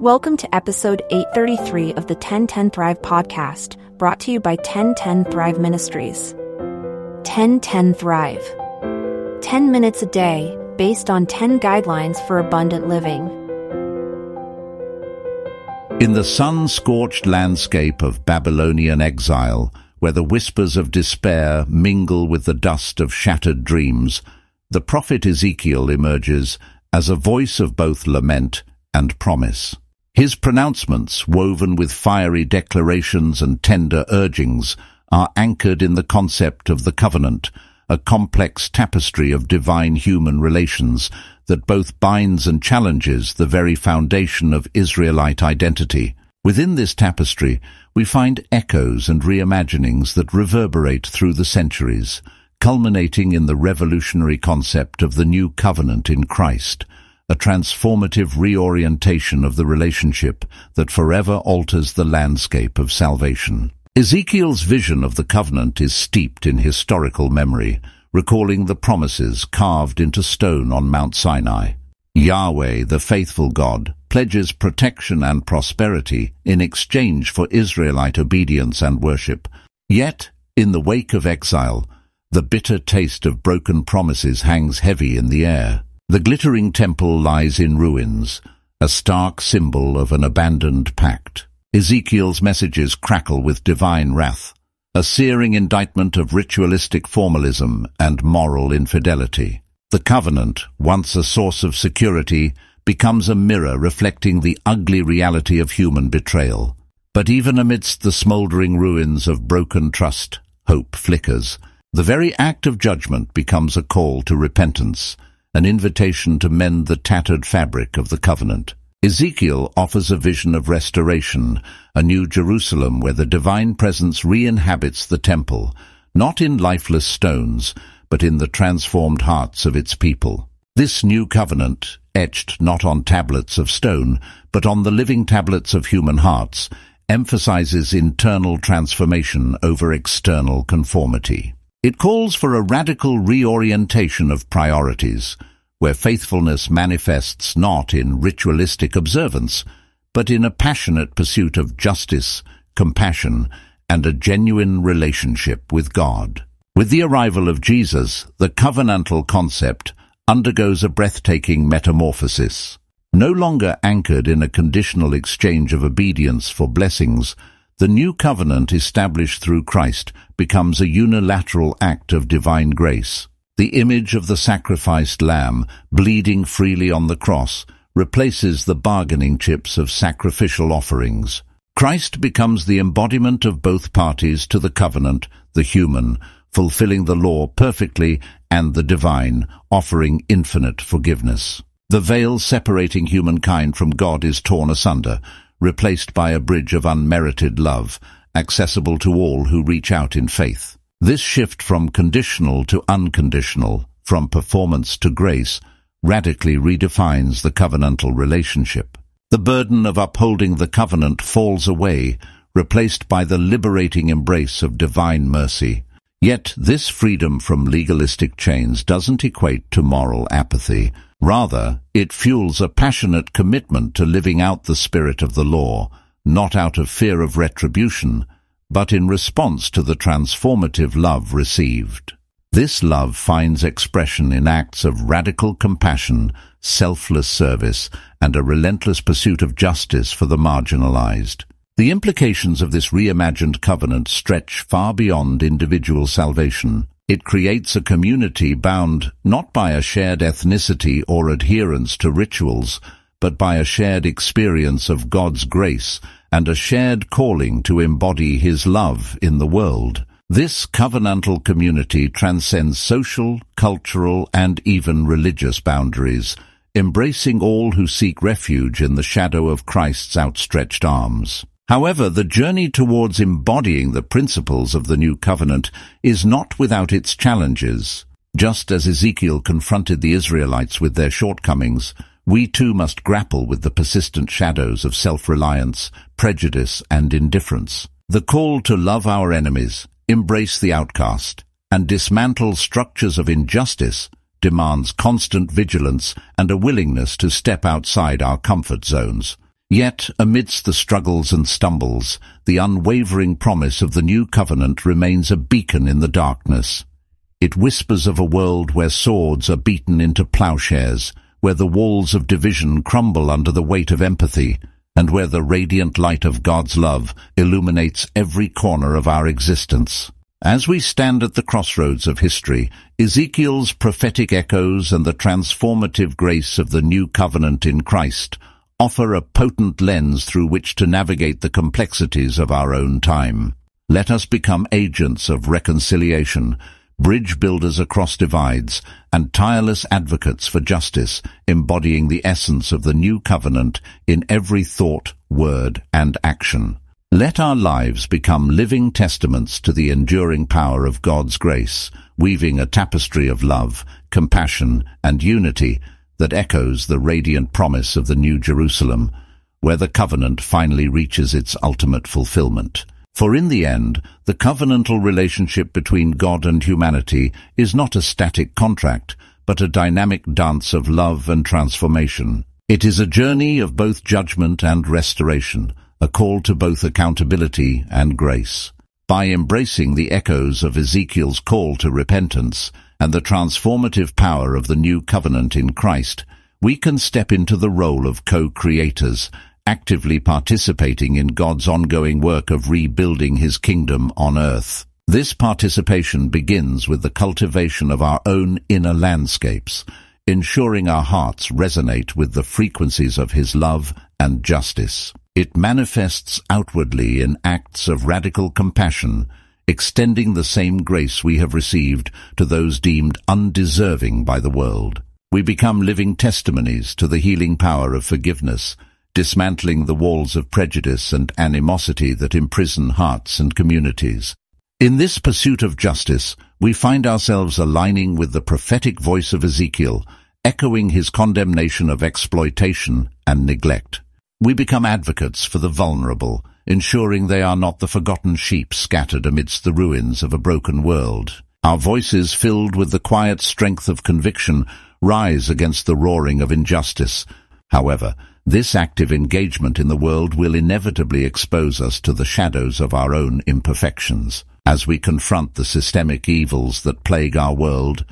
Welcome to episode 833 of the 1010 Thrive podcast, brought to you by 1010 Thrive Ministries. 1010 Thrive. 10 minutes a day, based on 10 guidelines for abundant living. In the sun-scorched landscape of Babylonian exile, where the whispers of despair mingle with the dust of shattered dreams, the prophet Ezekiel emerges as a voice of both lament and promise. His pronouncements, woven with fiery declarations and tender urgings, are anchored in the concept of the covenant, a complex tapestry of divine human relations that both binds and challenges the very foundation of Israelite identity. Within this tapestry, we find echoes and reimaginings that reverberate through the centuries, culminating in the revolutionary concept of the new covenant in Christ, a transformative reorientation of the relationship that forever alters the landscape of salvation. Ezekiel's vision of the covenant is steeped in historical memory, recalling the promises carved into stone on Mount Sinai. Yahweh, the faithful God, pledges protection and prosperity in exchange for Israelite obedience and worship. Yet, in the wake of exile, the bitter taste of broken promises hangs heavy in the air. The glittering temple lies in ruins, a stark symbol of an abandoned pact. Ezekiel's messages crackle with divine wrath, a searing indictment of ritualistic formalism and moral infidelity. The covenant, once a source of security, becomes a mirror reflecting the ugly reality of human betrayal. But even amidst the smouldering ruins of broken trust, hope flickers. The very act of judgment becomes a call to repentance, an invitation to mend the tattered fabric of the covenant. Ezekiel offers a vision of restoration, a new Jerusalem where the divine presence re-inhabits the temple, not in lifeless stones, but in the transformed hearts of its people. This new covenant, etched not on tablets of stone, but on the living tablets of human hearts, emphasizes internal transformation over external conformity. It calls for a radical reorientation of priorities, where faithfulness manifests not in ritualistic observance, but in a passionate pursuit of justice, compassion, and a genuine relationship with God. With the arrival of Jesus, the covenantal concept undergoes a breathtaking metamorphosis. No longer anchored in a conditional exchange of obedience for blessings, the new covenant established through Christ becomes a unilateral act of divine grace. The image of the sacrificed lamb, bleeding freely on the cross, replaces the bargaining chips of sacrificial offerings. Christ becomes the embodiment of both parties to the covenant, the human, fulfilling the law perfectly, and the divine, offering infinite forgiveness. The veil separating humankind from God is torn asunder, replaced by a bridge of unmerited love, accessible to all who reach out in faith. This shift from conditional to unconditional, from performance to grace, radically redefines the covenantal relationship. The burden of upholding the covenant falls away, replaced by the liberating embrace of divine mercy. Yet this freedom from legalistic chains doesn't equate to moral apathy. Rather, it fuels a passionate commitment to living out the spirit of the law, not out of fear of retribution, but in response to the transformative love received. This love finds expression in acts of radical compassion, selfless service, and a relentless pursuit of justice for the marginalized. The implications of this reimagined covenant stretch far beyond individual salvation. It creates a community bound not by a shared ethnicity or adherence to rituals, but by a shared experience of God's grace and a shared calling to embody his love in the world. This covenantal community transcends social, cultural, and even religious boundaries, embracing all who seek refuge in the shadow of Christ's outstretched arms. However, the journey towards embodying the principles of the new covenant is not without its challenges. Just as Ezekiel confronted the Israelites with their shortcomings, we too must grapple with the persistent shadows of self-reliance, prejudice, and indifference. The call to love our enemies, embrace the outcast, and dismantle structures of injustice demands constant vigilance and a willingness to step outside our comfort zones. Yet, amidst the struggles and stumbles, the unwavering promise of the new covenant remains a beacon in the darkness. It whispers of a world where swords are beaten into plowshares, where the walls of division crumble under the weight of empathy, and where the radiant light of God's love illuminates every corner of our existence. As we stand at the crossroads of history, Ezekiel's prophetic echoes and the transformative grace of the new covenant in Christ offer a potent lens through which to navigate the complexities of our own time. Let us become agents of reconciliation, bridge builders across divides, and tireless advocates for justice, embodying the essence of the new covenant in every thought, word, and action. Let our lives become living testaments to the enduring power of God's grace, weaving a tapestry of love, compassion, and unity that echoes the radiant promise of the New Jerusalem, where the covenant finally reaches its ultimate fulfillment. For in the end, the covenantal relationship between God and humanity is not a static contract, but a dynamic dance of love and transformation. It is a journey of both judgment and restoration, a call to both accountability and grace. By embracing the echoes of Ezekiel's call to repentance and the transformative power of the new covenant in Christ, we can step into the role of co-creators, actively participating in God's ongoing work of rebuilding his kingdom on earth. This participation begins with the cultivation of our own inner landscapes, ensuring our hearts resonate with the frequencies of his love and justice. It manifests outwardly in acts of radical compassion, extending the same grace we have received to those deemed undeserving by the world. We become living testimonies to the healing power of forgiveness, dismantling the walls of prejudice and animosity that imprison hearts and communities. In this pursuit of justice, we find ourselves aligning with the prophetic voice of Ezekiel, echoing his condemnation of exploitation and neglect. We become advocates for the vulnerable, ensuring they are not the forgotten sheep scattered amidst the ruins of a broken world. Our voices, filled with the quiet strength of conviction, rise against the roaring of injustice. However, this active engagement in the world will inevitably expose us to the shadows of our own imperfections. As we confront the systemic evils that plague our world,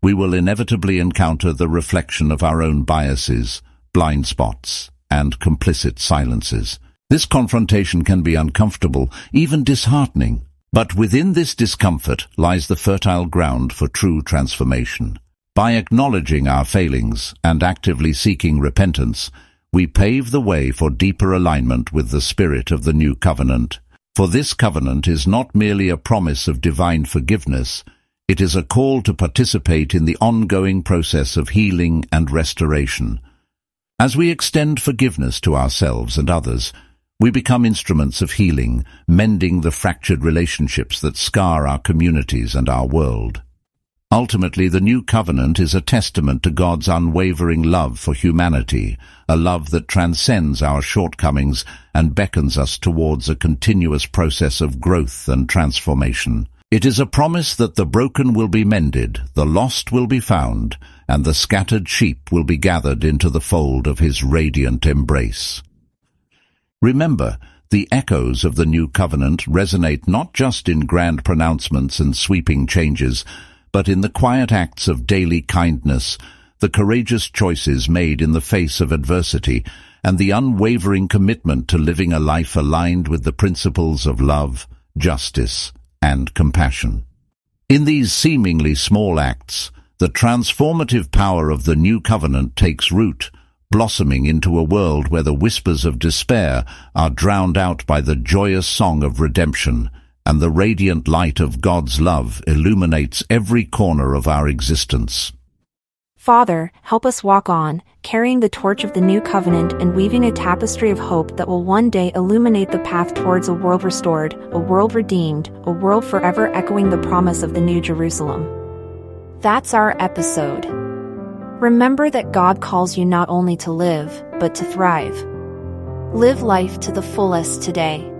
we will inevitably encounter the reflection of our own biases, blind spots, and complicit silences. This confrontation can be uncomfortable, even disheartening. But within this discomfort lies the fertile ground for true transformation. By acknowledging our failings and actively seeking repentance, we pave the way for deeper alignment with the spirit of the new covenant. For this covenant is not merely a promise of divine forgiveness, it is a call to participate in the ongoing process of healing and restoration. As we extend forgiveness to ourselves and others, we become instruments of healing, mending the fractured relationships that scar our communities and our world. Ultimately, the new covenant is a testament to God's unwavering love for humanity, a love that transcends our shortcomings and beckons us towards a continuous process of growth and transformation. It is a promise that the broken will be mended, the lost will be found, and the scattered sheep will be gathered into the fold of his radiant embrace. Remember, the echoes of the new covenant resonate not just in grand pronouncements and sweeping changes, but in the quiet acts of daily kindness, the courageous choices made in the face of adversity, and the unwavering commitment to living a life aligned with the principles of love, justice, and compassion. In these seemingly small acts, the transformative power of the new covenant takes root, blossoming into a world where the whispers of despair are drowned out by the joyous song of redemption, and the radiant light of God's love illuminates every corner of our existence. Father, help us walk on, carrying the torch of the new covenant and weaving a tapestry of hope that will one day illuminate the path towards a world restored, a world redeemed, a world forever echoing the promise of the New Jerusalem. That's our episode. Remember that God calls you not only to live, but to thrive. Live life to the fullest today.